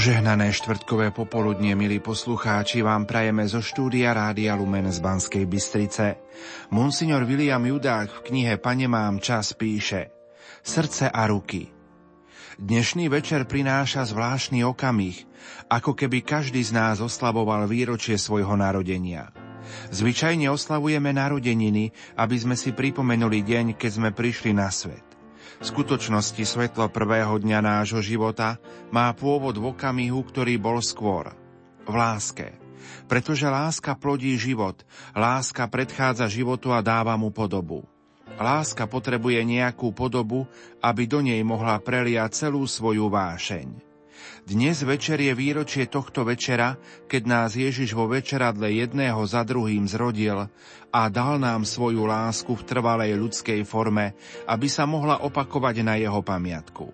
Požehnané štvrtkové popoludnie, milí poslucháči, vám prajeme zo štúdia Rádia Lumen z Banskej Bystrice. Monsignor William Judák v knihe Pane mám čas píše Srdce a ruky. Dnešný večer prináša zvláštny okamih, ako keby každý z nás oslavoval výročie svojho narodenia. Zvyčajne oslavujeme narodeniny, aby sme si pripomenuli deň, keď sme prišli na svet. V skutočnosti svetlo prvého dňa nášho života má pôvod v okamihu, ktorý bol skôr. V láske. Pretože láska plodí život, láska predchádza životu a dáva mu podobu. Láska potrebuje nejakú podobu, aby do nej mohla preliať celú svoju vášeň. Dnes večer je výročie tohto večera, keď nás Ježiš vo večeradle jedného za druhým zrodil a dal nám svoju lásku v trvalej ľudskej forme, aby sa mohla opakovať na jeho pamiatku.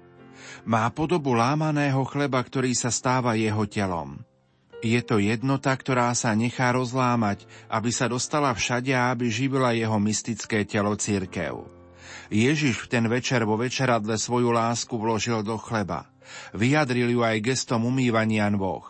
Má podobu lámaného chleba, ktorý sa stáva jeho telom. Je to jednota, ktorá sa nechá rozlámať, aby sa dostala všade a aby živila jeho mystické telo církev. Ježiš v ten večer vo večeradle svoju lásku vložil do chleba – Vyjadril ju aj gestom umývania nôh.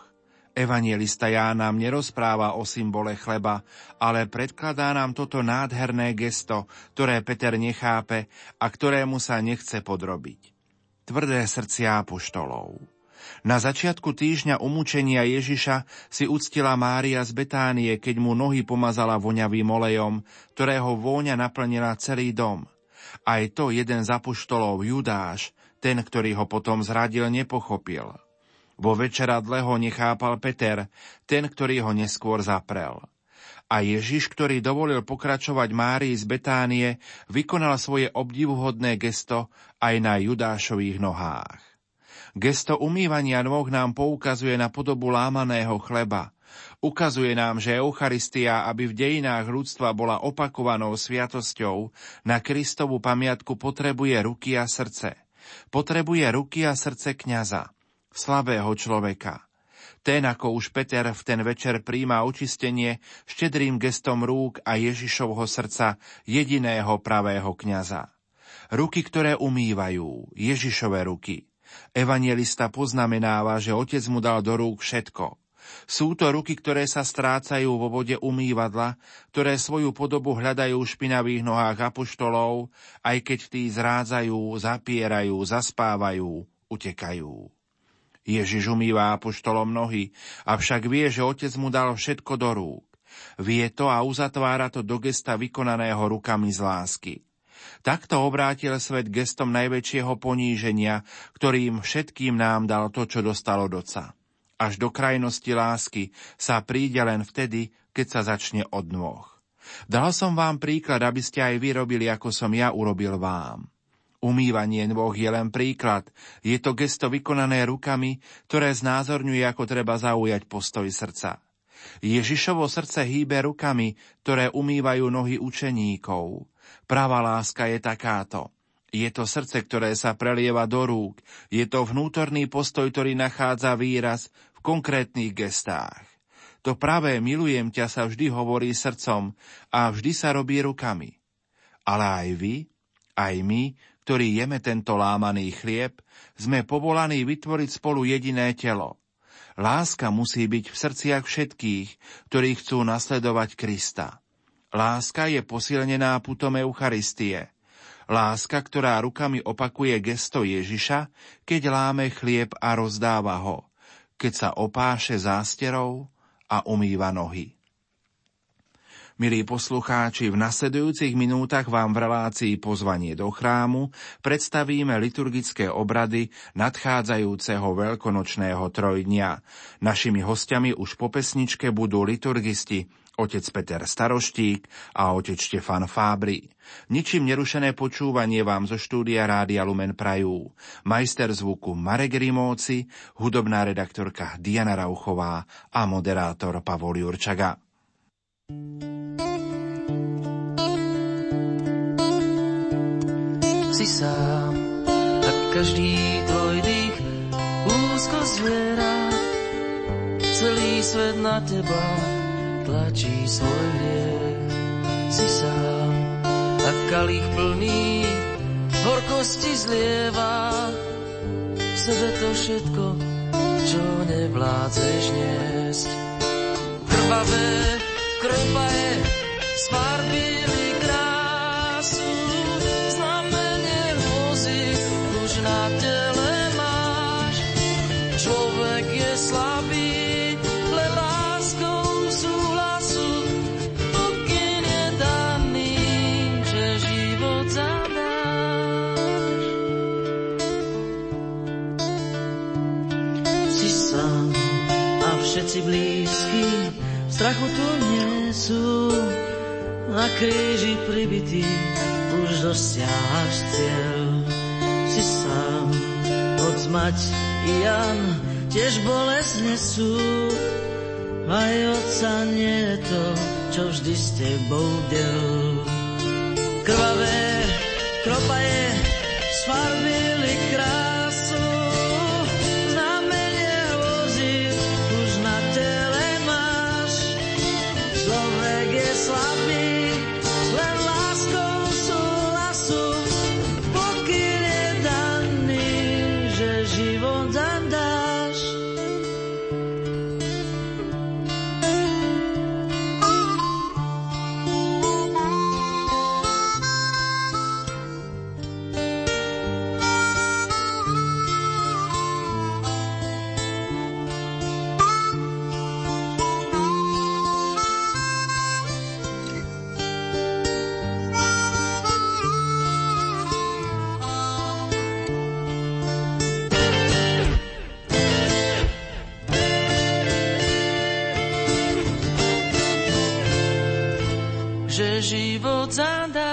Evangelista Ján nám nerozpráva o symbole chleba, ale predkladá nám toto nádherné gesto, ktoré Peter nechápe a ktorému sa nechce podrobiť. Tvrdé srdcia apoštolov. Na začiatku týždňa umúčenia Ježiša si uctila Mária z Betánie, keď mu nohy pomazala voňavým olejom, ktorého vôňa naplnila celý dom. Aj to jeden z apoštolov, Judáš, ten, ktorý ho potom zradil, nepochopil. Vo večeradle ho nechápal Peter, ten, ktorý ho neskôr zaprel. A Ježiš, ktorý dovolil pokračovať Márii z Betánie, vykonal svoje obdivuhodné gesto aj na Judášových nohách. Gesto umývania nôh nám poukazuje na podobu lámaného chleba. Ukazuje nám, že Eucharistia, aby v dejinách ľudstva bola opakovanou sviatosťou, na Kristovu pamiatku potrebuje ruky a srdce – Potrebuje ruky a srdce kňaza, slabého človeka. Ten, ako už Peter v ten večer príjma očistenie štedrým gestom rúk a Ježišovho srdca jediného pravého kňaza. Ruky, ktoré umývajú, Ježišové ruky. Evangelista poznamenáva, že otec mu dal do rúk všetko – sú to ruky, ktoré sa strácajú vo vode umývadla, ktoré svoju podobu hľadajú v špinavých nohách apoštolov, aj keď tí zrádzajú, zapierajú, zaspávajú, utekajú. Ježiš umýva apoštolom nohy, avšak vie, že otec mu dal všetko do rúk. Vie to a uzatvára to do gesta vykonaného rukami z lásky. Takto obrátil svet gestom najväčšieho poníženia, ktorým všetkým nám dal to, čo dostalo doca až do krajnosti lásky sa príde len vtedy, keď sa začne od nôh. Dal som vám príklad, aby ste aj vy robili, ako som ja urobil vám. Umývanie nôh je len príklad. Je to gesto vykonané rukami, ktoré znázorňuje, ako treba zaujať postoj srdca. Ježišovo srdce hýbe rukami, ktoré umývajú nohy učeníkov. Pravá láska je takáto. Je to srdce, ktoré sa prelieva do rúk. Je to vnútorný postoj, ktorý nachádza výraz konkrétnych gestách. To pravé milujem ťa sa vždy hovorí srdcom a vždy sa robí rukami. Ale aj vy, aj my, ktorí jeme tento lámaný chlieb, sme povolaní vytvoriť spolu jediné telo. Láska musí byť v srdciach všetkých, ktorí chcú nasledovať Krista. Láska je posilnená putom Eucharistie – Láska, ktorá rukami opakuje gesto Ježiša, keď láme chlieb a rozdáva ho, keď sa opáše zásterou a umýva nohy. Milí poslucháči, v nasledujúcich minútach vám v relácii pozvanie do chrámu predstavíme liturgické obrady nadchádzajúceho veľkonočného trojdnia. Našimi hostiami už po pesničke budú liturgisti otec Peter Staroštík a otec Štefan Fábri. Ničím nerušené počúvanie vám zo štúdia Rádia Lumen prajú majster zvuku Marek Rimóci, hudobná redaktorka Diana Rauchová a moderátor Pavol Jurčaga. Si sám, tak každý tvoj dých úzko zviera, celý svet na teba tlačí svoj hriech. Si sám a kalich plný horkosti zlieva. V sebe to všetko, čo nevládzeš niesť. Krvavé krpa je svarbili krásu, znamenie hôzy už na máš. Človek je slabý, strachu tu nie sú. Na kríži pribitý už dosiahaš cieľ. Si sám, hoď mať i Jan tiež bolesť nesú. Aj otca nie je to, čo vždy s tebou del. Krvavé kropaje sfarbili krásu. Život zadáš.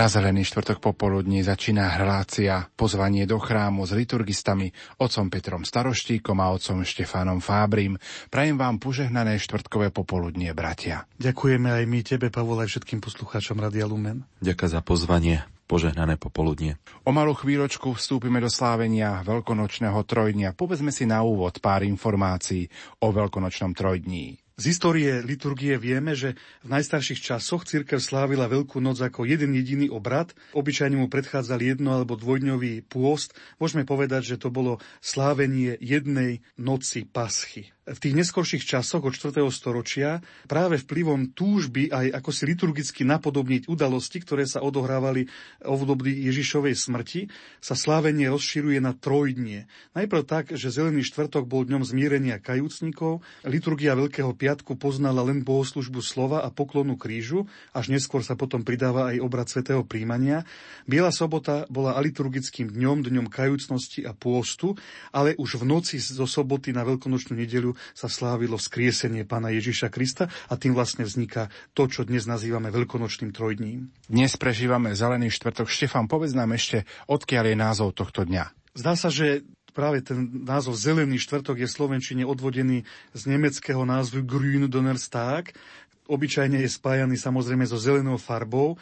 Na zelený štvrtok popoludní začína relácia pozvanie do chrámu s liturgistami otcom Petrom Staroštíkom a otcom Štefánom Fábrim. Prajem vám požehnané štvrtkové popoludnie, bratia. Ďakujeme aj my tebe, Pavol, aj všetkým poslucháčom Radia Lumen. Ďakujem za pozvanie. Požehnané popoludnie. O malú chvíľočku vstúpime do slávenia veľkonočného trojdnia. Povedzme si na úvod pár informácií o veľkonočnom trojdní. Z histórie liturgie vieme, že v najstarších časoch cirkev slávila Veľkú noc ako jeden jediný obrad. Obyčajne mu predchádzal jedno alebo dvojdňový pôst. Môžeme povedať, že to bolo slávenie jednej noci paschy. V tých neskorších časoch od 4. storočia práve vplyvom túžby aj ako si liturgicky napodobniť udalosti, ktoré sa odohrávali v období Ježišovej smrti, sa slávenie rozširuje na trojdnie. Najprv tak, že Zelený štvrtok bol dňom zmierenia kajúcnikov, liturgia Veľkého piatku poznala len bohoslužbu slova a poklonu krížu, až neskôr sa potom pridáva aj obrad svätého príjmania. Biela sobota bola aliturgickým dňom, dňom kajúcnosti a pôstu, ale už v noci zo soboty na veľkonočnú nedeľu sa slávilo vzkriesenie pána Ježiša Krista a tým vlastne vzniká to, čo dnes nazývame veľkonočným trojdním. Dnes prežívame zelený štvrtok. Štefan, povedz nám ešte, odkiaľ je názov tohto dňa. Zdá sa, že práve ten názov Zelený štvrtok je v Slovenčine odvodený z nemeckého názvu Grün Donnerstag. Obyčajne je spájaný samozrejme so zelenou farbou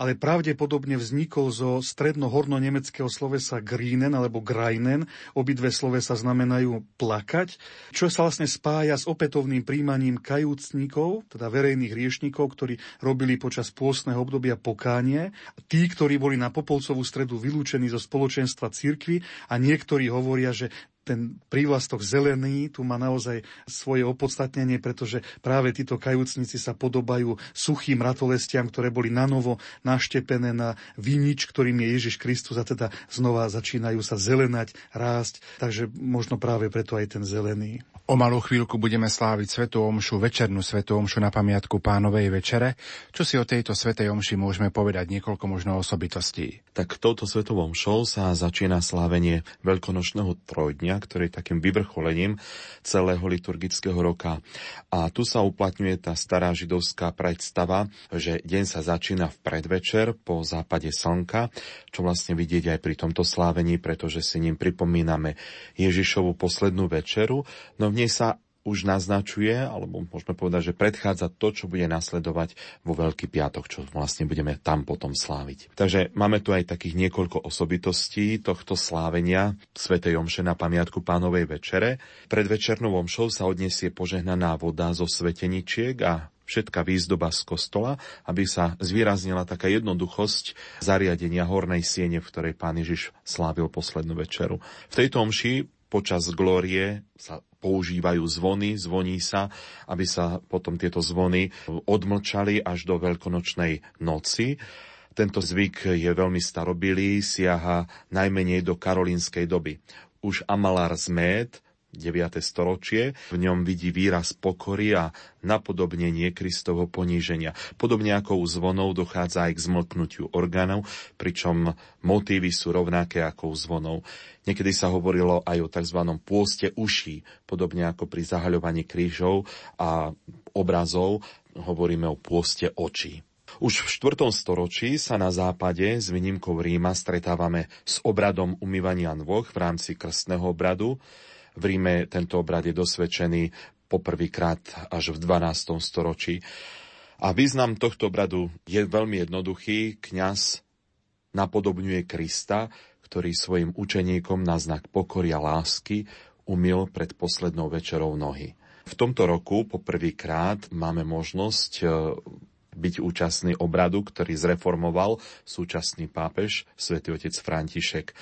ale pravdepodobne vznikol zo stredno-horno-nemeckého slovesa Greenen alebo Greinen. Obidve slovesa znamenajú plakať, čo sa vlastne spája s opätovným príjmaním kajúcnikov, teda verejných riešnikov, ktorí robili počas pôstneho obdobia pokánie. Tí, ktorí boli na Popolcovú stredu vylúčení zo spoločenstva cirkvy a niektorí hovoria, že ten prívlastok zelený tu má naozaj svoje opodstatnenie, pretože práve títo kajúcnici sa podobajú suchým ratolestiam, ktoré boli nanovo naštepené na vinič, ktorým je Ježiš Kristus a teda znova začínajú sa zelenať, rásť, takže možno práve preto aj ten zelený. O malú chvíľku budeme sláviť Svetú Omšu, večernú Svetú Omšu na pamiatku pánovej večere. Čo si o tejto Svetej Omši môžeme povedať niekoľko možno osobitostí? Tak touto Svetovou Omšou sa začína slávenie Veľkonočného trojdňa, ktorý je takým vyvrcholením celého liturgického roka. A tu sa uplatňuje tá stará židovská predstava, že deň sa začína v predvečer po západe slnka, čo vlastne vidieť aj pri tomto slávení, pretože si ním pripomíname Ježišovu poslednú večeru, no v nej sa už naznačuje, alebo môžeme povedať, že predchádza to, čo bude nasledovať vo Veľký piatok, čo vlastne budeme tam potom sláviť. Takže máme tu aj takých niekoľko osobitostí tohto slávenia Svetej Omše na pamiatku pánovej večere. Pred večernou omšou sa odniesie požehnaná voda zo sveteničiek a všetká výzdoba z kostola, aby sa zvýraznila taká jednoduchosť zariadenia hornej siene, v ktorej pán Ježiš slávil poslednú večeru. V tejto omši počas glórie sa používajú zvony, zvoní sa, aby sa potom tieto zvony odmlčali až do veľkonočnej noci. Tento zvyk je veľmi starobilý, siaha najmenej do karolínskej doby. Už Amalár Zméd 9. storočie. V ňom vidí výraz pokory a napodobnenie Kristovho poníženia. Podobne ako u zvonov dochádza aj k zmlknutiu orgánov, pričom motívy sú rovnaké ako u zvonov. Niekedy sa hovorilo aj o tzv. pôste uší, podobne ako pri zahaľovaní krížov a obrazov hovoríme o pôste očí. Už v 4. storočí sa na západe s výnimkou Ríma stretávame s obradom umývania nôh v rámci krstného obradu. V Ríme tento obrad je dosvedčený poprvýkrát až v 12. storočí. A význam tohto obradu je veľmi jednoduchý. Kňaz napodobňuje Krista, ktorý svojim učeníkom na znak pokory a lásky umil pred poslednou večerou nohy. V tomto roku poprvýkrát máme možnosť e, byť účastný obradu, ktorý zreformoval súčasný pápež, svätý otec František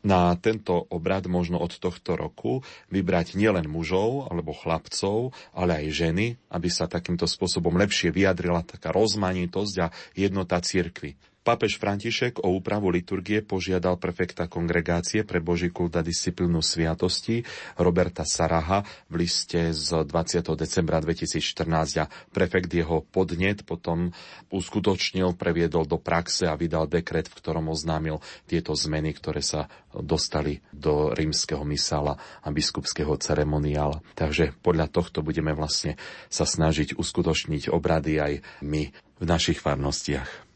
na tento obrad možno od tohto roku vybrať nielen mužov alebo chlapcov, ale aj ženy, aby sa takýmto spôsobom lepšie vyjadrila taká rozmanitosť a jednota cirkvy. Pápež František o úpravu liturgie požiadal prefekta kongregácie pre Boží kult a disciplínu sviatosti Roberta Saraha v liste z 20. decembra 2014 a prefekt jeho podnet potom uskutočnil, previedol do praxe a vydal dekret, v ktorom oznámil tieto zmeny, ktoré sa dostali do rímskeho misála a biskupského ceremoniála. Takže podľa tohto budeme vlastne sa snažiť uskutočniť obrady aj my v našich farnostiach.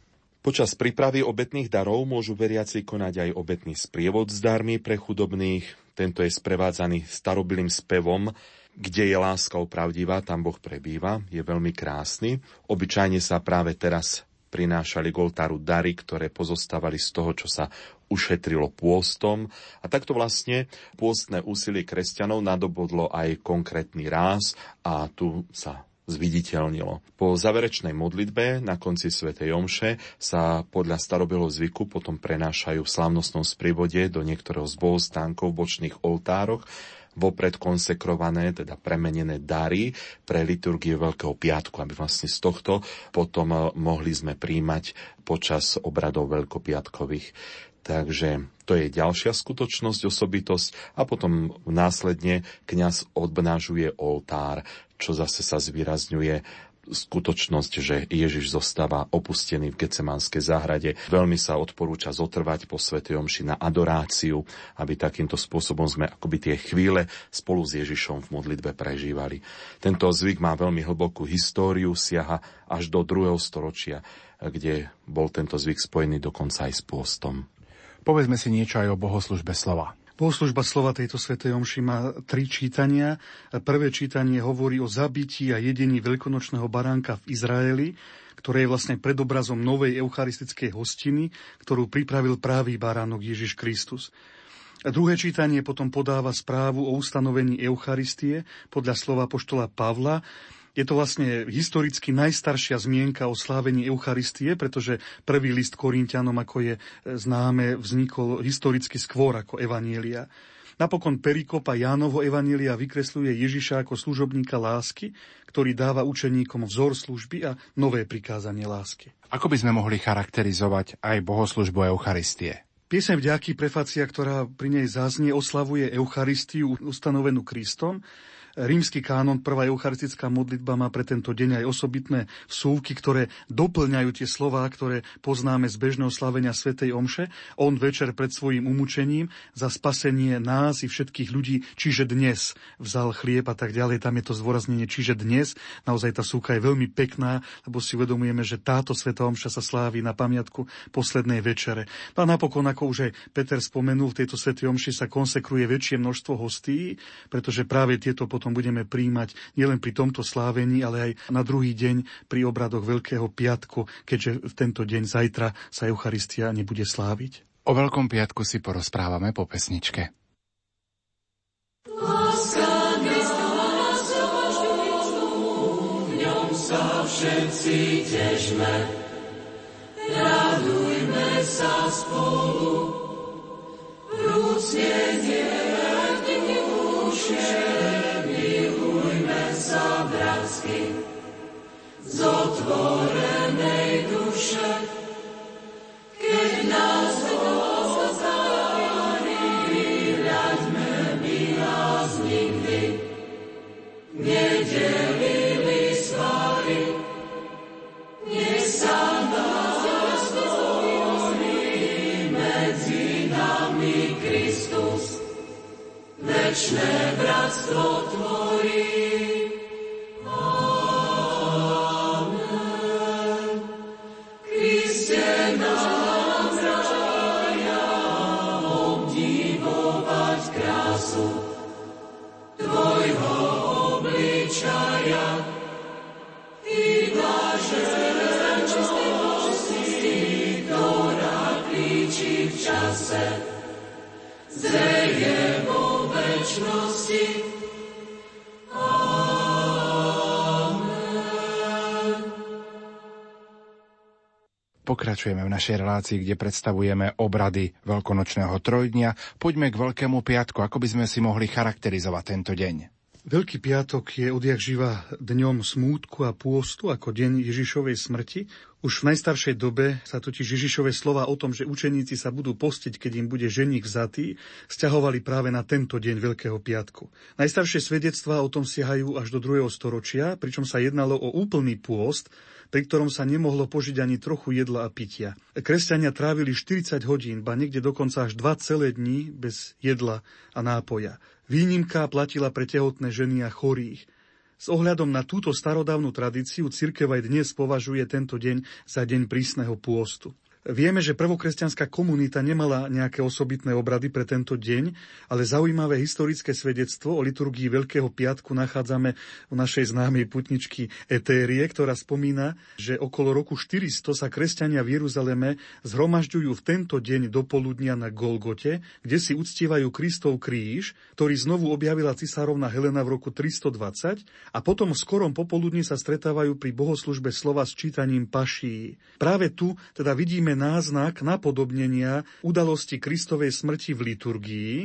Počas prípravy obetných darov môžu veriaci konať aj obetný sprievod s darmi pre chudobných. Tento je sprevádzaný starobilým spevom, kde je láska opravdivá, tam Boh prebýva, je veľmi krásny. Obyčajne sa práve teraz prinášali k oltáru dary, ktoré pozostávali z toho, čo sa ušetrilo pôstom. A takto vlastne pôstne úsilie kresťanov nadobudlo aj konkrétny ráz a tu sa zviditeľnilo. Po záverečnej modlitbe na konci svätej Omše sa podľa starobelho zvyku potom prenášajú v slávnostnom sprievode do niektorého z bohostánkov v bočných oltároch vopred konsekrované, teda premenené dary pre liturgiu Veľkého piatku, aby vlastne z tohto potom eh, mohli sme príjmať počas obradov veľkopiatkových. Takže to je ďalšia skutočnosť, osobitosť a potom následne kňaz odbnážuje oltár čo zase sa zvýrazňuje skutočnosť, že Ježiš zostáva opustený v Gecemanskej záhrade. Veľmi sa odporúča zotrvať po Svetej Omši na adoráciu, aby takýmto spôsobom sme akoby tie chvíle spolu s Ježišom v modlitbe prežívali. Tento zvyk má veľmi hlbokú históriu, siaha až do druhého storočia, kde bol tento zvyk spojený dokonca aj s pôstom. Povedzme si niečo aj o bohoslužbe slova. Bohoslužba slova tejto svätej omši má tri čítania. Prvé čítanie hovorí o zabití a jedení veľkonočného baránka v Izraeli, ktoré je vlastne predobrazom novej eucharistickej hostiny, ktorú pripravil právý baránok Ježiš Kristus. A druhé čítanie potom podáva správu o ustanovení Eucharistie podľa slova poštola Pavla, je to vlastne historicky najstaršia zmienka o slávení Eucharistie, pretože prvý list Korintianom, ako je e, známe, vznikol historicky skôr ako Evanielia. Napokon Perikopa Jánovo Evanília vykresľuje Ježiša ako služobníka lásky, ktorý dáva učeníkom vzor služby a nové prikázanie lásky. Ako by sme mohli charakterizovať aj bohoslužbu Eucharistie? Pieseň vďaky prefacia, ktorá pri nej zaznie, oslavuje Eucharistiu ustanovenú Kristom Rímsky kánon, prvá eucharistická modlitba má pre tento deň aj osobitné súvky, ktoré doplňajú tie slová, ktoré poznáme z bežného slavenia svätej Omše. On večer pred svojim umúčením za spasenie nás i všetkých ľudí, čiže dnes vzal chlieb a tak ďalej. Tam je to zdôraznenie, čiže dnes. Naozaj tá súka je veľmi pekná, lebo si uvedomujeme, že táto svätá Omša sa slávi na pamiatku poslednej večere. A napokon, ako už aj Peter spomenul, v tejto svätej Omši sa konsekruje väčšie množstvo hostí, pretože práve tieto potom potom budeme príjmať nielen pri tomto slávení, ale aj na druhý deň pri obradoch Veľkého piatku, keďže v tento deň zajtra sa Eucharistia nebude sláviť. O Veľkom piatku si porozprávame po pesničke. Láska sa všetci težme, radujme sa spolu, vrúcne duše, našej relácii, kde predstavujeme obrady veľkonočného trojdňa. Poďme k Veľkému piatku, ako by sme si mohli charakterizovať tento deň. Veľký piatok je odjak živa dňom smútku a pôstu ako deň Ježišovej smrti. Už v najstaršej dobe sa totiž Ježišové slova o tom, že učeníci sa budú postiť, keď im bude ženich vzatý, stiahovali práve na tento deň Veľkého piatku. Najstaršie svedectvá o tom siahajú až do 2. storočia, pričom sa jednalo o úplný pôst, pri ktorom sa nemohlo požiť ani trochu jedla a pitia. Kresťania trávili 40 hodín, ba niekde dokonca až 2 celé dní bez jedla a nápoja. Výnimka platila pre tehotné ženy a chorých. S ohľadom na túto starodávnu tradíciu cirkev aj dnes považuje tento deň za deň prísneho pôstu. Vieme, že prvokresťanská komunita nemala nejaké osobitné obrady pre tento deň, ale zaujímavé historické svedectvo o liturgii Veľkého piatku nachádzame v našej známej putničky Etérie, ktorá spomína, že okolo roku 400 sa kresťania v Jeruzaleme zhromažďujú v tento deň do poludnia na Golgote, kde si uctievajú Kristov kríž, ktorý znovu objavila cisárovna Helena v roku 320 a potom v skorom popoludní sa stretávajú pri bohoslužbe slova s čítaním paší. Práve tu teda vidíme náznak napodobnenia udalosti Kristovej smrti v liturgii,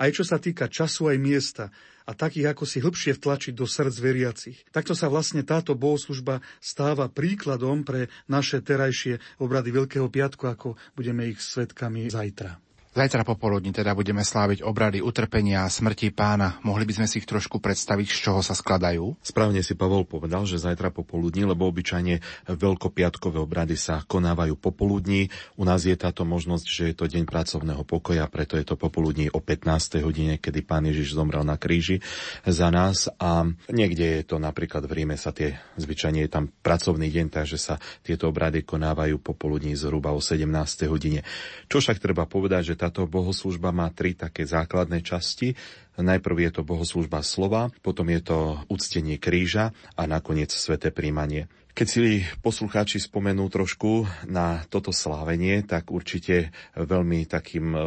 aj čo sa týka času aj miesta a takých, ako si hĺbšie vtlačiť do srdc veriacich. Takto sa vlastne táto bohoslužba stáva príkladom pre naše terajšie obrady Veľkého piatku, ako budeme ich svetkami zajtra. Zajtra popoludní teda budeme sláviť obrady utrpenia a smrti pána. Mohli by sme si ich trošku predstaviť, z čoho sa skladajú? Správne si Pavol povedal, že zajtra popoludní, lebo obyčajne veľkopiatkové obrady sa konávajú popoludní. U nás je táto možnosť, že je to deň pracovného pokoja, preto je to popoludní o 15. hodine, kedy pán Ježiš zomrel na kríži za nás a niekde je to napríklad v Ríme sa tie, zvyčajne je tam pracovný deň, takže sa tieto obrady konávajú popoludní zhruba o 17. hodine. Čo však treba povedať, že tá táto bohoslužba má tri také základné časti. Najprv je to bohoslužba slova, potom je to uctenie kríža a nakoniec sveté príjmanie. Keď si poslucháči spomenú trošku na toto slávenie, tak určite veľmi takým e,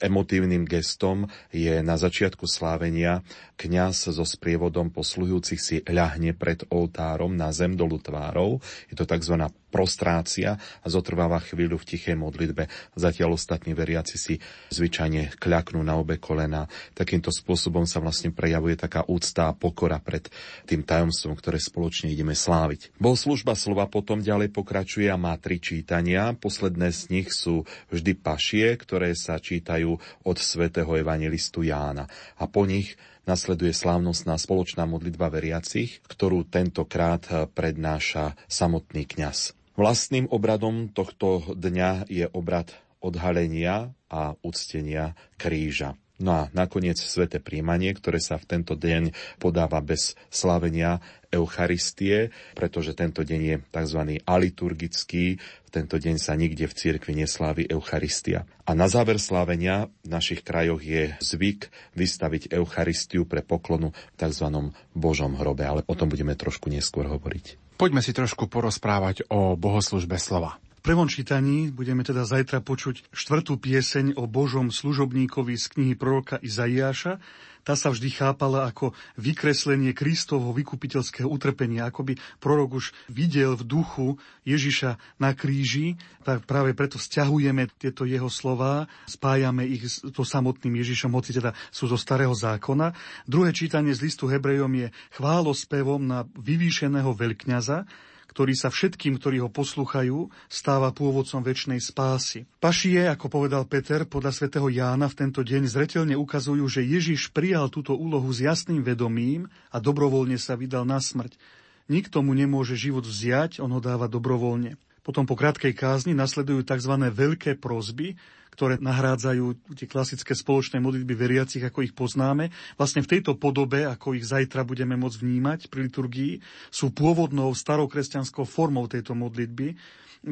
emotívnym gestom je na začiatku slávenia kňaz so sprievodom posluhujúcich si ľahne pred oltárom na zem dolu tvárov. Je to tzv prostrácia a zotrváva chvíľu v tichej modlitbe. Zatiaľ ostatní veriaci si zvyčajne kľaknú na obe kolena. Takýmto spôsobom sa vlastne prejavuje taká úcta a pokora pred tým tajomstvom, ktoré spoločne ideme sláviť. Bohoslužba slova potom ďalej pokračuje a má tri čítania. Posledné z nich sú vždy pašie, ktoré sa čítajú od svätého evangelistu Jána. A po nich Nasleduje slávnostná spoločná modlitba veriacich, ktorú tentokrát prednáša samotný kňaz. Vlastným obradom tohto dňa je obrad odhalenia a uctenia kríža. No a nakoniec sveté príjmanie, ktoré sa v tento deň podáva bez slavenia Eucharistie, pretože tento deň je tzv. aliturgický, v tento deň sa nikde v cirkvi neslávi Eucharistia. A na záver slávenia v našich krajoch je zvyk vystaviť Eucharistiu pre poklonu v tzv. Božom hrobe, ale o tom budeme trošku neskôr hovoriť. Poďme si trošku porozprávať o bohoslužbe slova. Prvom čítaní budeme teda zajtra počuť štvrtú pieseň o Božom služobníkovi z knihy proroka Izaiáša. Tá sa vždy chápala ako vykreslenie Kristovho vykupiteľského utrpenia, ako by prorok už videl v duchu Ježiša na kríži. Tak práve preto stiahujeme tieto jeho slova, spájame ich s to samotným Ježišom, hoci teda sú zo starého zákona. Druhé čítanie z listu Hebrejom je chválospevom na vyvýšeného veľkňaza, ktorý sa všetkým, ktorí ho posluchajú, stáva pôvodcom väčšnej spásy. Pašie, ako povedal Peter, podľa svätého Jána v tento deň zretelne ukazujú, že Ježiš prijal túto úlohu s jasným vedomím a dobrovoľne sa vydal na smrť. Nikto mu nemôže život vziať, on ho dáva dobrovoľne. Potom po krátkej kázni nasledujú tzv. veľké prozby, ktoré nahrádzajú tie klasické spoločné modlitby veriacich, ako ich poznáme. Vlastne v tejto podobe, ako ich zajtra budeme môcť vnímať pri liturgii, sú pôvodnou starokresťanskou formou tejto modlitby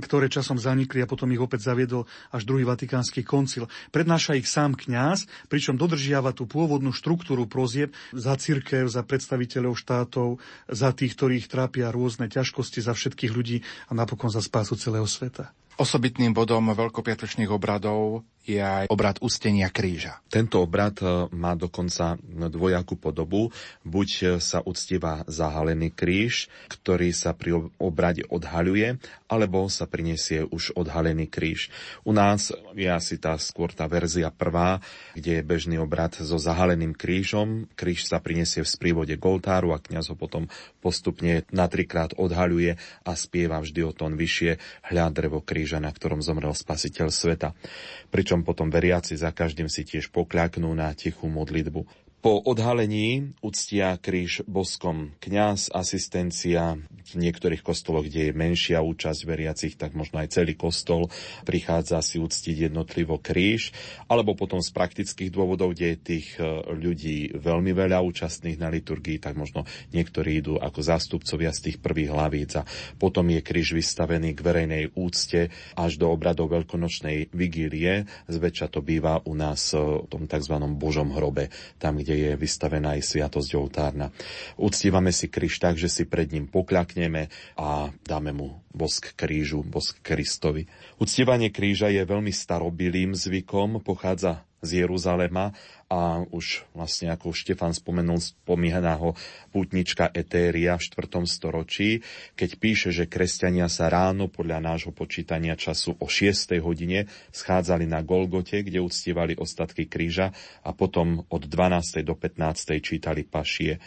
ktoré časom zanikli a potom ich opäť zaviedol až druhý vatikánsky koncil. Prednáša ich sám kňaz, pričom dodržiava tú pôvodnú štruktúru prozieb za cirkev, za predstaviteľov štátov, za tých, ktorých trápia rôzne ťažkosti, za všetkých ľudí a napokon za spásu celého sveta. Osobitným bodom veľkopiatočných obradov je aj obrad ustenia kríža. Tento obrad e, má dokonca dvojakú podobu. Buď e, sa uctieva zahalený kríž, ktorý sa pri obrade odhaľuje, alebo sa prinesie už odhalený kríž. U nás je asi tá skôr tá verzia prvá, kde je bežný obrad so zahaleným krížom. Kríž sa prinesie v sprívode goltáru a kňaz ho potom postupne na trikrát odhaľuje a spieva vždy o tón vyššie hľad drevo kríža, na ktorom zomrel spasiteľ sveta. Pričom potom veriaci za každým si tiež pokľaknú na tichú modlitbu. Po odhalení uctia kríž boskom kňaz, asistencia, v niektorých kostoloch, kde je menšia účasť veriacich, tak možno aj celý kostol prichádza si uctiť jednotlivo kríž, alebo potom z praktických dôvodov, kde je tých e, ľudí veľmi veľa účastných na liturgii, tak možno niektorí idú ako zástupcovia z tých prvých hlavíc a potom je kríž vystavený k verejnej úcte až do obradov veľkonočnej vigílie. Zväčša to býva u nás v tom tzv. Božom hrobe, tam, kde kde je vystavená aj sviatosť oltárna. Uctívame si kríž tak, že si pred ním pokľakneme a dáme mu bosk krížu, bosk Kristovi. Uctievanie kríža je veľmi starobilým zvykom, pochádza z Jeruzalema a už vlastne ako Štefan spomenul spomínaného pútnička Etéria v 4. storočí, keď píše, že kresťania sa ráno podľa nášho počítania času o 6. hodine schádzali na Golgote, kde uctievali ostatky kríža a potom od 12. do 15. čítali pašie.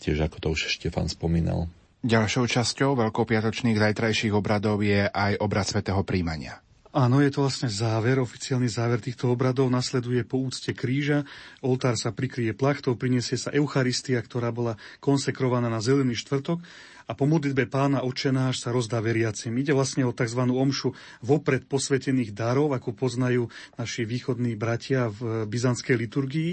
Tiež ako to už Štefan spomínal. Ďalšou časťou veľkopiatočných zajtrajších obradov je aj obrad svätého príjmania. Áno, je to vlastne záver, oficiálny záver týchto obradov. Nasleduje po úcte kríža, oltár sa prikrie plachtou, priniesie sa Eucharistia, ktorá bola konsekrovaná na zelený štvrtok a po modlitbe pána očenáš sa rozdá veriacim. Ide vlastne o tzv. omšu vopred posvetených darov, ako poznajú naši východní bratia v byzantskej liturgii.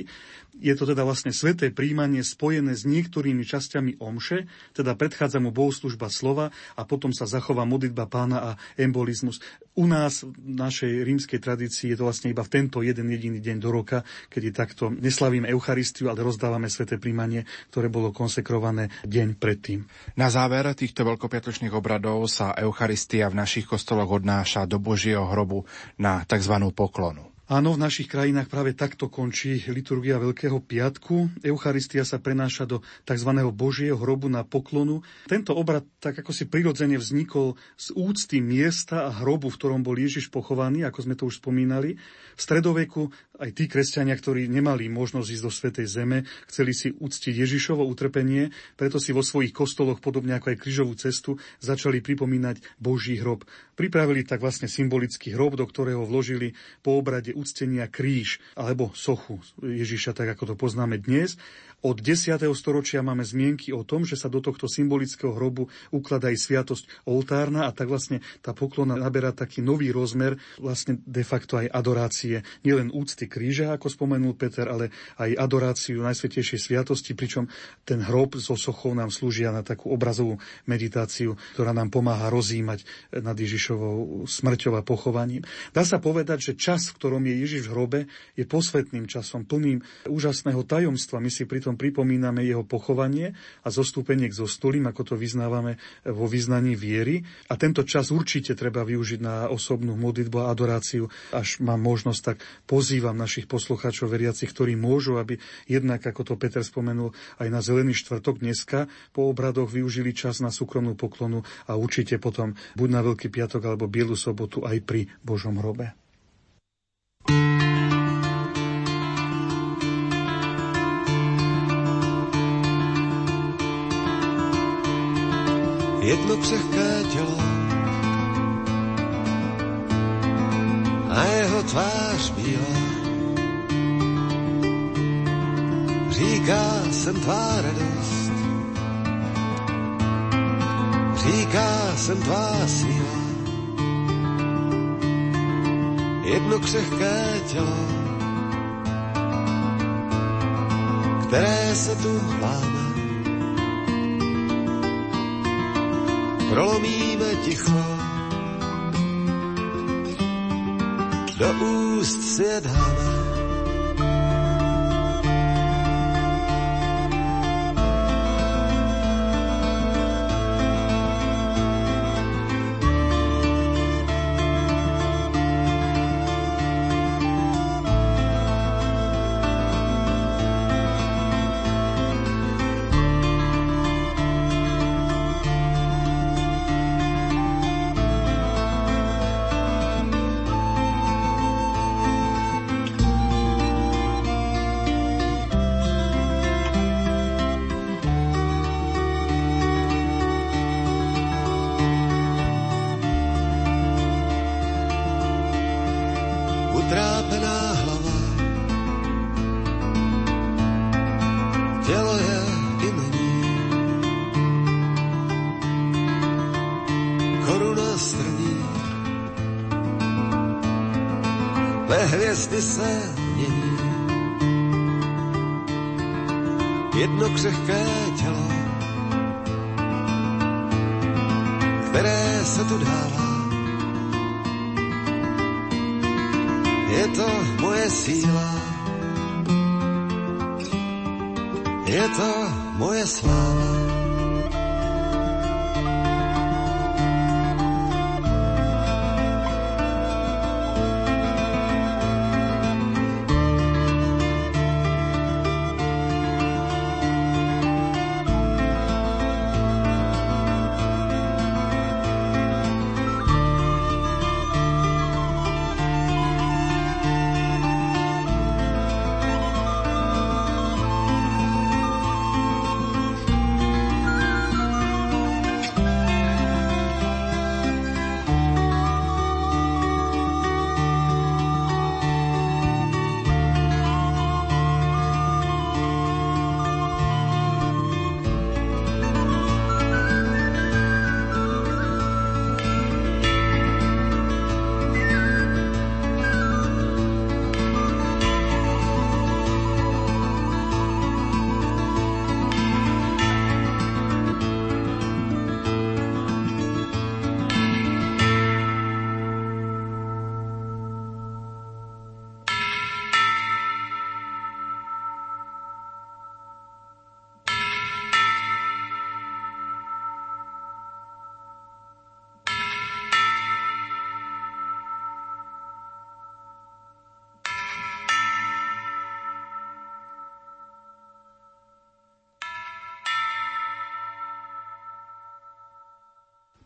Je to teda vlastne sveté príjmanie spojené s niektorými časťami omše, teda predchádza mu bohoslužba slova a potom sa zachová modlitba pána a embolizmus. U nás, v našej rímskej tradícii, je to vlastne iba v tento jeden jediný deň do roka, kedy takto neslavíme Eucharistiu, ale rozdávame sveté príjmanie, ktoré bolo konsekrované deň predtým. Na záver týchto veľkopiatočných obradov sa Eucharistia v našich kostoloch odnáša do Božieho hrobu na tzv. poklonu. Áno, v našich krajinách práve takto končí liturgia Veľkého piatku. Eucharistia sa prenáša do tzv. Božieho hrobu na poklonu. Tento obrad tak ako si prirodzene vznikol z úcty miesta a hrobu, v ktorom bol Ježiš pochovaný, ako sme to už spomínali. V stredoveku aj tí kresťania, ktorí nemali možnosť ísť do Svetej Zeme, chceli si uctiť Ježišovo utrpenie, preto si vo svojich kostoloch, podobne ako aj krížovú cestu, začali pripomínať Boží hrob. Pripravili tak vlastne symbolický hrob, do ktorého vložili po obrade uctenia kríž alebo sochu Ježiša, tak ako to poznáme dnes. Od 10. storočia máme zmienky o tom, že sa do tohto symbolického hrobu ukladá aj sviatosť oltárna a tak vlastne tá poklona naberá taký nový rozmer, vlastne de facto aj adorácie, nielen úcty kríža, ako spomenul Peter, ale aj adoráciu Najsvetejšej sviatosti, pričom ten hrob so sochou nám slúžia na takú obrazovú meditáciu, ktorá nám pomáha rozímať nad Ježišovou smrťou a pochovaním. Dá sa povedať, že čas, v ktorom je Ježiš v hrobe, je posvetným časom, plným úžasného tajomstva. My si pritom pripomíname jeho pochovanie a zostúpenie k zostulím, ako to vyznávame vo vyznaní viery. A tento čas určite treba využiť na osobnú modlitbu a adoráciu. Až mám možnosť, tak pozývam našich poslucháčov veriacich, ktorí môžu, aby jednak, ako to Peter spomenul, aj na Zelený štvrtok dneska po obradoch využili čas na súkromnú poklonu a určite potom buď na Veľký piatok alebo Bielu sobotu aj pri Božom hrobe. Jedno křehké tělo a jeho tvář bílá. Říká jsem tvá radost, říká jsem tvá síla. Jedno křehké tělo, které se tu hláme. Prolomíme ticho, do úst si je hvězdy se mění. Jedno křehké tělo, které se tu dává. Je to moje síla, je to moje sláva.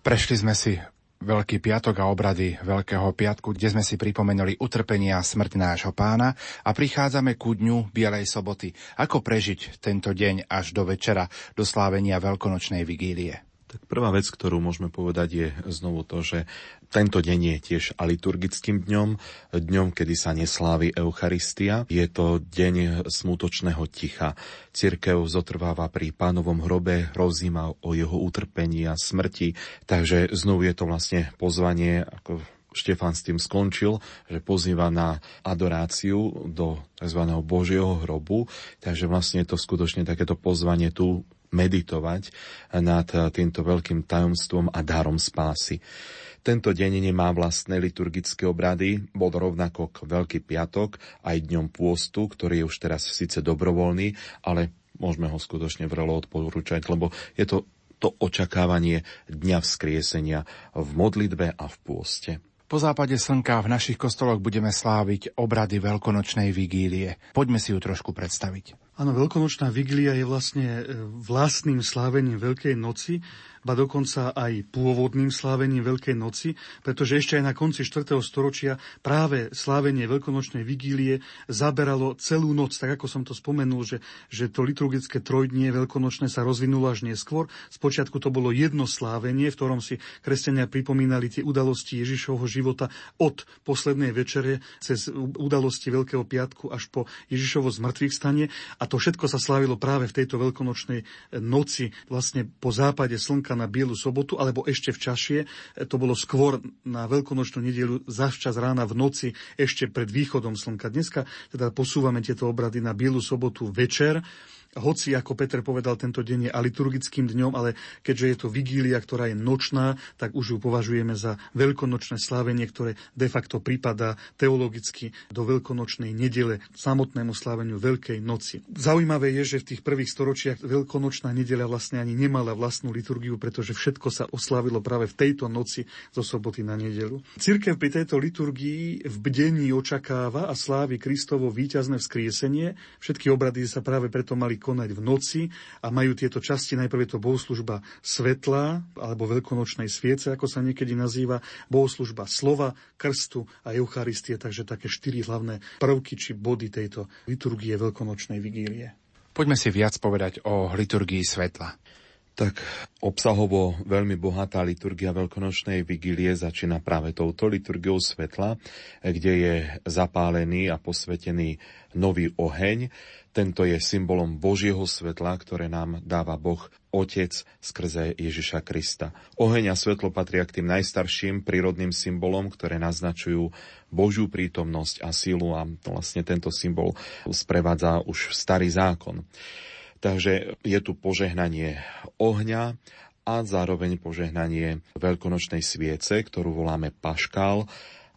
Prešli sme si Veľký piatok a obrady Veľkého piatku, kde sme si pripomenuli utrpenie a smrť nášho pána a prichádzame ku dňu Bielej soboty. Ako prežiť tento deň až do večera, do slávenia veľkonočnej vigílie? Tak prvá vec, ktorú môžeme povedať, je znovu to, že tento deň je tiež aliturgickým dňom, dňom, kedy sa neslávi Eucharistia. Je to deň smutočného ticha. Cirkev zotrváva pri pánovom hrobe, rozíma o jeho utrpení a smrti, takže znovu je to vlastne pozvanie, ako Štefan s tým skončil, že pozýva na adoráciu do tzv. Božieho hrobu, takže vlastne je to skutočne takéto pozvanie tu meditovať nad týmto veľkým tajomstvom a darom spásy. Tento deň nemá vlastné liturgické obrady, bol rovnako k Veľký piatok aj dňom pôstu, ktorý je už teraz síce dobrovoľný, ale môžeme ho skutočne vrelo odporúčať, lebo je to to očakávanie Dňa vzkriesenia v modlitbe a v pôste. Po západe slnka v našich kostoloch budeme sláviť obrady veľkonočnej vigílie. Poďme si ju trošku predstaviť. Áno, veľkonočná vigília je vlastne e, vlastným slávením Veľkej noci, ba dokonca aj pôvodným slávením Veľkej noci, pretože ešte aj na konci 4. storočia práve slávenie Veľkonočnej vigílie zaberalo celú noc, tak ako som to spomenul, že, že to liturgické trojdnie veľkonočné sa rozvinulo až neskôr. Spočiatku to bolo jedno slávenie, v ktorom si kresťania pripomínali tie udalosti Ježišovho života od poslednej večere cez udalosti Veľkého piatku až po Ježišovo zmrtvých stane a to všetko sa slávilo práve v tejto veľkonočnej noci, vlastne po západe slnka na Bielu sobotu, alebo ešte v čašie. To bolo skôr na veľkonočnú nedelu, zavčas rána v noci, ešte pred východom slnka. Dneska teda posúvame tieto obrady na Bielu sobotu večer hoci, ako Peter povedal, tento deň je aliturgickým dňom, ale keďže je to vigília, ktorá je nočná, tak už ju považujeme za veľkonočné slávenie, ktoré de facto prípada teologicky do veľkonočnej nedele, samotnému sláveniu Veľkej noci. Zaujímavé je, že v tých prvých storočiach veľkonočná nedeľa vlastne ani nemala vlastnú liturgiu, pretože všetko sa oslavilo práve v tejto noci zo soboty na nedelu. Cirkev pri tejto liturgii v bdení očakáva a slávi Kristovo víťazné vzkriesenie. Všetky obrady sa práve preto mali konať v noci a majú tieto časti. Najprv je to bohoslužba svetla alebo veľkonočnej sviece, ako sa niekedy nazýva, bohoslužba slova, krstu a Eucharistie, takže také štyri hlavné prvky či body tejto liturgie veľkonočnej vigílie. Poďme si viac povedať o liturgii svetla. Tak obsahovo veľmi bohatá liturgia veľkonočnej vigílie začína práve touto liturgiou svetla, kde je zapálený a posvetený nový oheň. Tento je symbolom Božieho svetla, ktoré nám dáva Boh Otec skrze Ježiša Krista. Oheň a svetlo patria k tým najstarším prírodným symbolom, ktoré naznačujú Božiu prítomnosť a sílu a vlastne tento symbol sprevádza už starý zákon. Takže je tu požehnanie ohňa a zároveň požehnanie veľkonočnej sviece, ktorú voláme paškál,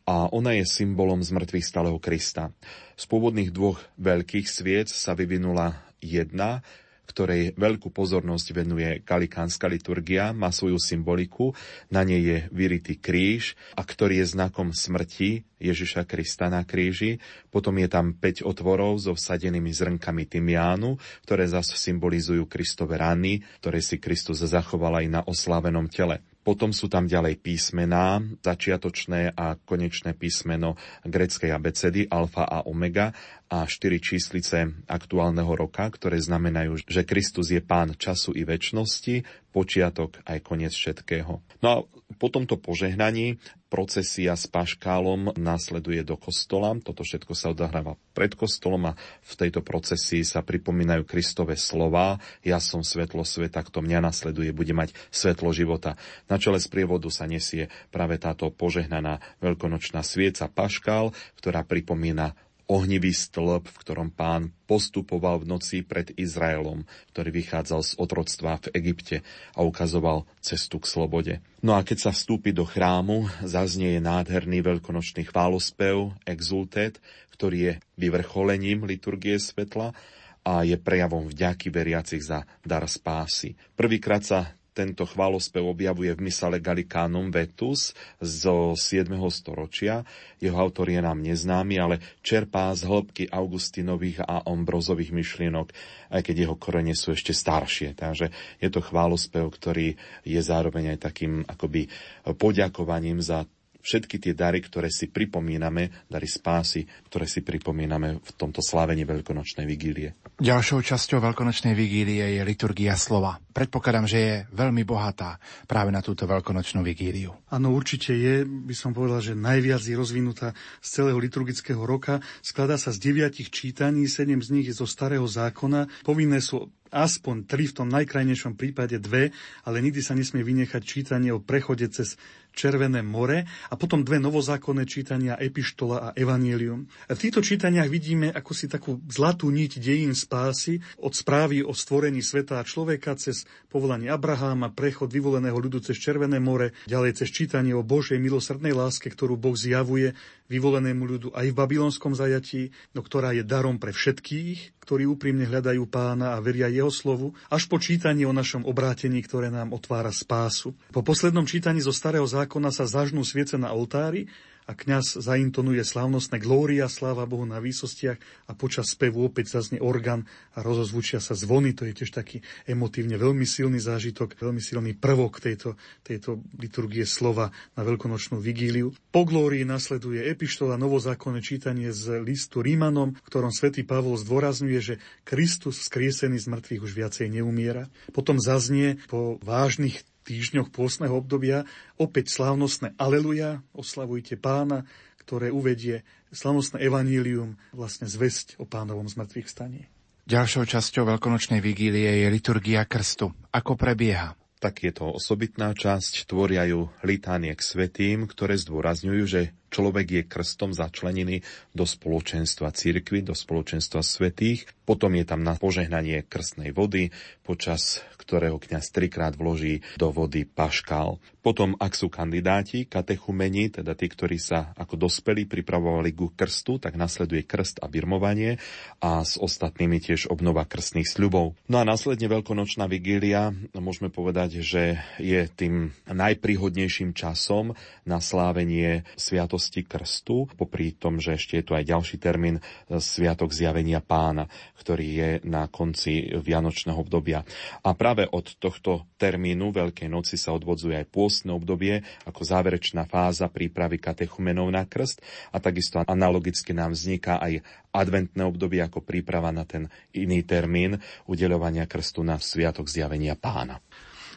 a ona je symbolom zmrtvých stáleho Krista. Z pôvodných dvoch veľkých sviec sa vyvinula jedna, ktorej veľkú pozornosť venuje galikánska liturgia, má svoju symboliku, na nej je vyritý kríž, a ktorý je znakom smrti Ježiša Krista na kríži. Potom je tam 5 otvorov so vsadenými zrnkami tymiánu, ktoré zase symbolizujú Kristove rany, ktoré si Kristus zachoval aj na oslávenom tele. Potom sú tam ďalej písmená, začiatočné a konečné písmeno greckej abecedy, alfa a omega a štyri číslice aktuálneho roka, ktoré znamenajú, že Kristus je pán času i väčšnosti, počiatok aj koniec všetkého. No a po tomto požehnaní procesia s paškálom následuje do kostola. Toto všetko sa odohráva pred kostolom a v tejto procesii sa pripomínajú Kristove slova. Ja som svetlo sveta, kto mňa nasleduje, bude mať svetlo života. Na čele sprievodu sa nesie práve táto požehnaná veľkonočná svieca paškál, ktorá pripomína ohnivý stĺp, v ktorom pán postupoval v noci pred Izraelom, ktorý vychádzal z otroctva v Egypte a ukazoval cestu k slobode. No a keď sa vstúpi do chrámu, zaznie nádherný veľkonočný chválospev, exultet, ktorý je vyvrcholením liturgie svetla a je prejavom vďaky veriacich za dar spásy. Prvýkrát sa tento chválospev objavuje v Misale Gallicánum Vetus zo 7. storočia. Jeho autor je nám neznámy, ale čerpá z hĺbky Augustinových a Ombrozových myšlienok, aj keď jeho korene sú ešte staršie. Takže je to chválospev, ktorý je zároveň aj takým akoby poďakovaním za všetky tie dary, ktoré si pripomíname, dary spásy, ktoré si pripomíname v tomto slávení Veľkonočnej vigílie. Ďalšou časťou Veľkonočnej vigílie je liturgia slova. Predpokladám, že je veľmi bohatá práve na túto Veľkonočnú vigíliu. Áno, určite je. By som povedal, že najviac je rozvinutá z celého liturgického roka. Skladá sa z deviatich čítaní, sedem z nich je zo Starého zákona. Povinné sú aspoň tri, v tom najkrajnejšom prípade dve, ale nikdy sa nesmie vynechať čítanie o prechode cez Červené more a potom dve novozákonné čítania Epištola a Evangelium. V týchto čítaniach vidíme ako si takú zlatú niť dejín spásy od správy o stvorení sveta a človeka cez povolanie Abraháma, prechod vyvoleného ľudu cez Červené more, ďalej cez čítanie o Božej milosrdnej láske, ktorú Boh zjavuje vyvolenému ľudu aj v babylonskom zajatí, no ktorá je darom pre všetkých, ktorí úprimne hľadajú pána a veria jeho slovu, až po čítanie o našom obrátení, ktoré nám otvára spásu. Po poslednom čítaní zo starého zákona sa zažnú sviece na oltári a kňaz zaintonuje slávnostné glória, sláva Bohu na výsostiach a počas spevu opäť zaznie orgán a rozozvučia sa zvony. To je tiež taký emotívne veľmi silný zážitok, veľmi silný prvok tejto, tejto liturgie slova na veľkonočnú vigíliu. Po glórii nasleduje epištola novozákonné čítanie z listu Rímanom, v ktorom svätý Pavol zdôrazňuje, že Kristus skriesený z mŕtvych už viacej neumiera. Potom zaznie po vážnych týždňoch pôstneho obdobia opäť slávnostné Aleluja, oslavujte pána, ktoré uvedie slávnostné evanílium, vlastne zväzť o pánovom zmrtvých staní. Ďalšou časťou veľkonočnej vigílie je liturgia krstu. Ako prebieha? Tak je to osobitná časť, tvoria ju litánie k svetým, ktoré zdôrazňujú, že človek je krstom začlenený do spoločenstva cirkvy, do spoločenstva svetých. Potom je tam na požehnanie krstnej vody, počas ktorého kňaz trikrát vloží do vody paškál. Potom, ak sú kandidáti, katechumeni, teda tí, ktorí sa ako dospelí pripravovali ku krstu, tak nasleduje krst a birmovanie a s ostatnými tiež obnova krstných sľubov. No a následne veľkonočná vigília, môžeme povedať, že je tým najpríhodnejším časom na slávenie sviatosti krstu, popri tom, že ešte je tu aj ďalší termín Sviatok zjavenia pána, ktorý je na konci vianočného obdobia. A práve od tohto termínu Veľkej noci sa odvodzuje aj pôst pôstne obdobie ako záverečná fáza prípravy katechumenov na krst a takisto analogicky nám vzniká aj adventné obdobie ako príprava na ten iný termín udeľovania krstu na Sviatok zjavenia pána.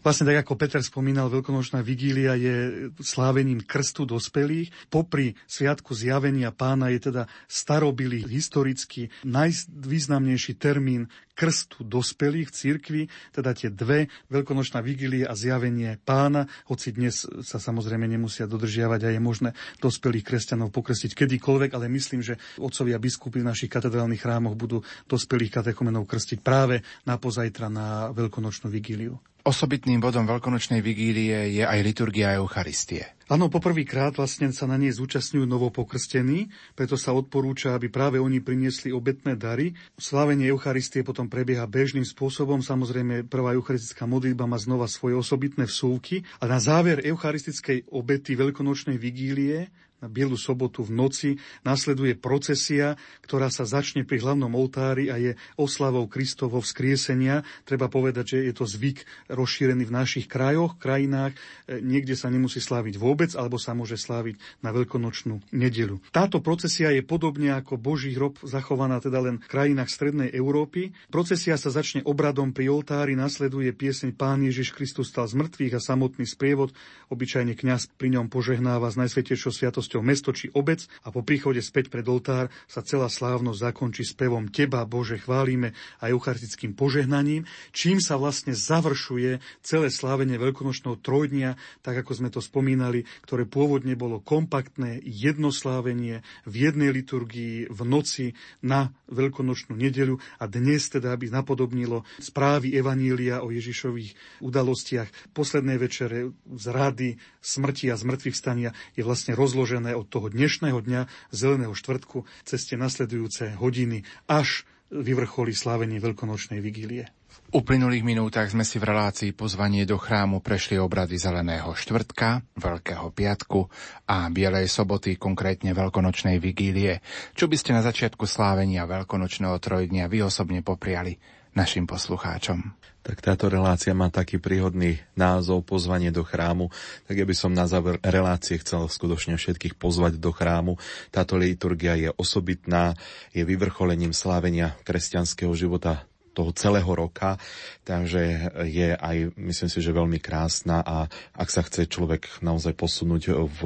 Vlastne tak ako Peter spomínal, veľkonočná vigília je slávením krstu dospelých. Popri sviatku zjavenia pána je teda starobilý historicky najvýznamnejší termín krstu dospelých v cirkvi, teda tie dve, veľkonočná vigília a zjavenie pána, hoci dnes sa samozrejme nemusia dodržiavať a je možné dospelých kresťanov pokrstiť kedykoľvek, ale myslím, že otcovia biskupy v našich katedrálnych chrámoch budú dospelých katechumenov krstiť práve na pozajtra na veľkonočnú vigíliu. Osobitným bodom veľkonočnej vigílie je aj liturgia Eucharistie. Áno, poprvýkrát vlastne sa na nej zúčastňujú novopokrstení, preto sa odporúča, aby práve oni priniesli obetné dary. Slávenie Eucharistie potom prebieha bežným spôsobom, samozrejme prvá eucharistická modlitba má znova svoje osobitné vsúvky a na záver eucharistickej obety veľkonočnej vigílie na Bielu sobotu v noci nasleduje procesia, ktorá sa začne pri hlavnom oltári a je oslavou Kristovo vzkriesenia. Treba povedať, že je to zvyk rozšírený v našich krajoch, krajinách. E, niekde sa nemusí sláviť vôbec, alebo sa môže sláviť na veľkonočnú nedelu. Táto procesia je podobne ako Boží hrob zachovaná teda len v krajinách Strednej Európy. Procesia sa začne obradom pri oltári, nasleduje pieseň Pán Ježiš Kristus stal z mŕtvych a samotný sprievod. Obyčajne kňaz pri ňom požehnáva z najsvetejšou sviatosťou slávnosťou mesto či obec a po príchode späť pred oltár sa celá slávnosť zakončí spevom Teba, Bože, chválime a eucharistickým požehnaním, čím sa vlastne završuje celé slávenie veľkonočného trojdnia, tak ako sme to spomínali, ktoré pôvodne bolo kompaktné, jedno slávenie v jednej liturgii v noci na veľkonočnú nedeľu a dnes teda, aby napodobnilo správy Evanília o Ježišových udalostiach poslednej večere z rady, smrti a zmrtvých stania je vlastne rozložené rozšírené od toho dnešného dňa Zeleného štvrtku cez tie nasledujúce hodiny až vyvrcholí slávenie veľkonočnej vigílie. V uplynulých minútach sme si v relácii pozvanie do chrámu prešli obrady Zeleného štvrtka, Veľkého piatku a Bielej soboty, konkrétne Veľkonočnej vigílie. Čo by ste na začiatku slávenia Veľkonočného trojdnia vy osobne popriali našim poslucháčom? Tak táto relácia má taký príhodný názov Pozvanie do chrámu. Tak ja by som na záver relácie chcel skutočne všetkých pozvať do chrámu. Táto liturgia je osobitná, je vyvrcholením slávenia kresťanského života toho celého roka, takže je aj, myslím si, že veľmi krásna a ak sa chce človek naozaj posunúť v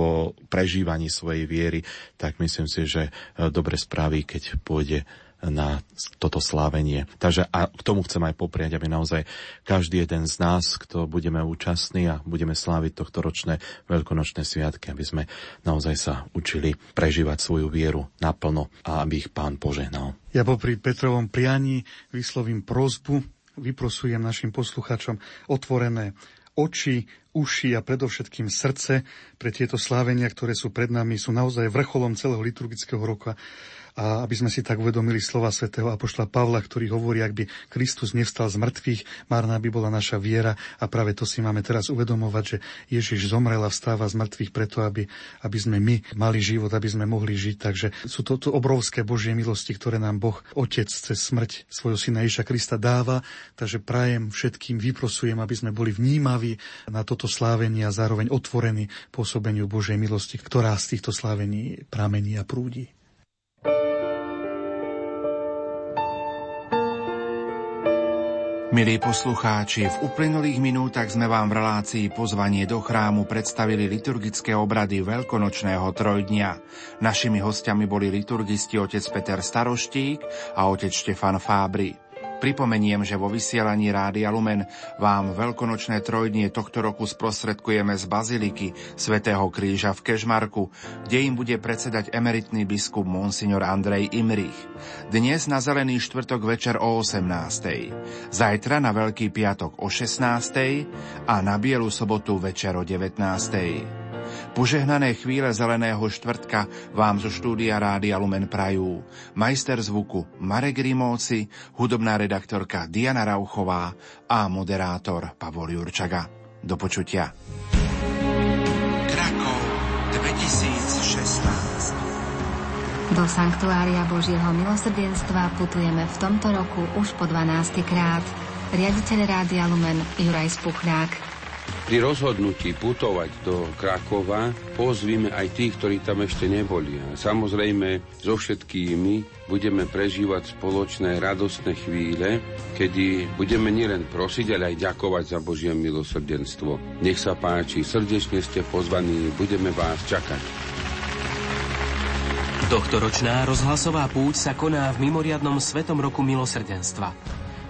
prežívaní svojej viery, tak myslím si, že dobre spraví, keď pôjde na toto slávenie. Takže a k tomu chcem aj popriať, aby naozaj každý jeden z nás, kto budeme účastní a budeme sláviť tohto ročné veľkonočné sviatky, aby sme naozaj sa učili prežívať svoju vieru naplno a aby ich pán požehnal. Ja popri Petrovom prianí vyslovím prozbu, vyprosujem našim posluchačom otvorené oči, uši a predovšetkým srdce pre tieto slávenia, ktoré sú pred nami, sú naozaj vrcholom celého liturgického roka a aby sme si tak uvedomili slova svätého Apoštola Pavla, ktorý hovorí, ak by Kristus nevstal z mŕtvych, marná by bola naša viera a práve to si máme teraz uvedomovať, že Ježiš zomrel a vstáva z mŕtvych preto, aby, aby sme my mali život, aby sme mohli žiť. Takže sú to, to obrovské Božie milosti, ktoré nám Boh Otec cez smrť svojho syna Ježiša Krista dáva. Takže prajem všetkým, vyprosujem, aby sme boli vnímaví na toto slávenie a zároveň otvorení pôsobeniu Božej milosti, ktorá z týchto slávení pramení a prúdi. Milí poslucháči, v uplynulých minútach sme vám v relácii pozvanie do chrámu predstavili liturgické obrady veľkonočného trojdňa. Našimi hostiami boli liturgisti otec Peter Staroštík a otec Štefan Fábry. Pripomeniem, že vo vysielaní Rádia Lumen vám veľkonočné trojdnie tohto roku sprostredkujeme z Baziliky svätého Kríža v Kežmarku, kde im bude predsedať emeritný biskup Monsignor Andrej Imrich. Dnes na Zelený štvrtok večer o 18. Zajtra na Veľký piatok o 16. a na Bielu sobotu večer o 19. Požehnané chvíle zeleného štvrtka vám zo štúdia Rádia Lumen prajú majster zvuku Marek Rimóci, hudobná redaktorka Diana Rauchová a moderátor Pavol Jurčaga. Do počutia. Krakov 2016 do Sanktuária Božieho milosrdenstva putujeme v tomto roku už po 12. krát. Riaditeľ Rádia Lumen Juraj Spuchnák. Pri rozhodnutí putovať do Krakova pozvíme aj tých, ktorí tam ešte neboli. A samozrejme, so všetkými budeme prežívať spoločné radostné chvíle, kedy budeme nielen prosiť, ale aj ďakovať za Božie milosrdenstvo. Nech sa páči, srdečne ste pozvaní, budeme vás čakať. Tohtoročná rozhlasová púť sa koná v mimoriadnom Svetom roku milosrdenstva.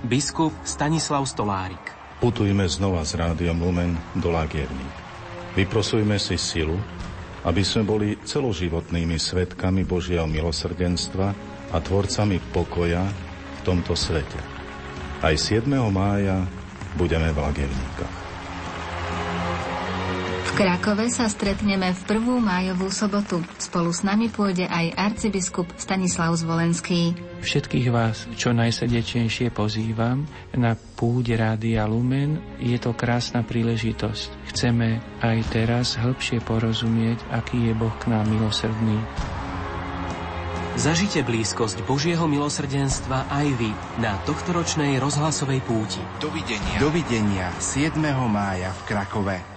Biskup Stanislav Stolárik. Putujme znova z Rádiom Lumen do Lagierník. Vyprosujme si silu, aby sme boli celoživotnými svetkami Božieho milosrdenstva a tvorcami pokoja v tomto svete. Aj 7. mája budeme v Lagierníkach. Krakove sa stretneme v prvú májovú sobotu. Spolu s nami pôjde aj arcibiskup Stanislav Zvolenský. Všetkých vás čo najsrdečnejšie pozývam na púde Rádia Lumen. Je to krásna príležitosť. Chceme aj teraz hĺbšie porozumieť, aký je Boh k nám milosrdný. Zažite blízkosť Božieho milosrdenstva aj vy na tohtoročnej rozhlasovej púti. Dovidenia. Dovidenia 7. mája v Krakove.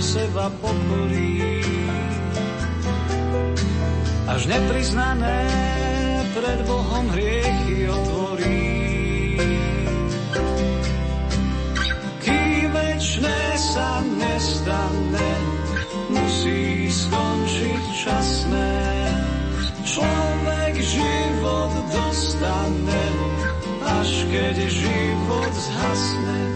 seba pokorí. Až nepriznané pred Bohom hriechy otvorí. Kým večné sa nestane, musí skončiť časné. Človek život dostane, až keď život zhasne.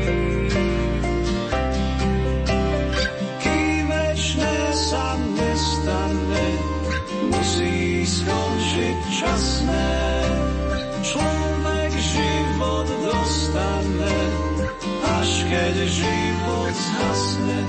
skončiť časné. Človek život dostane, až keď život zhasne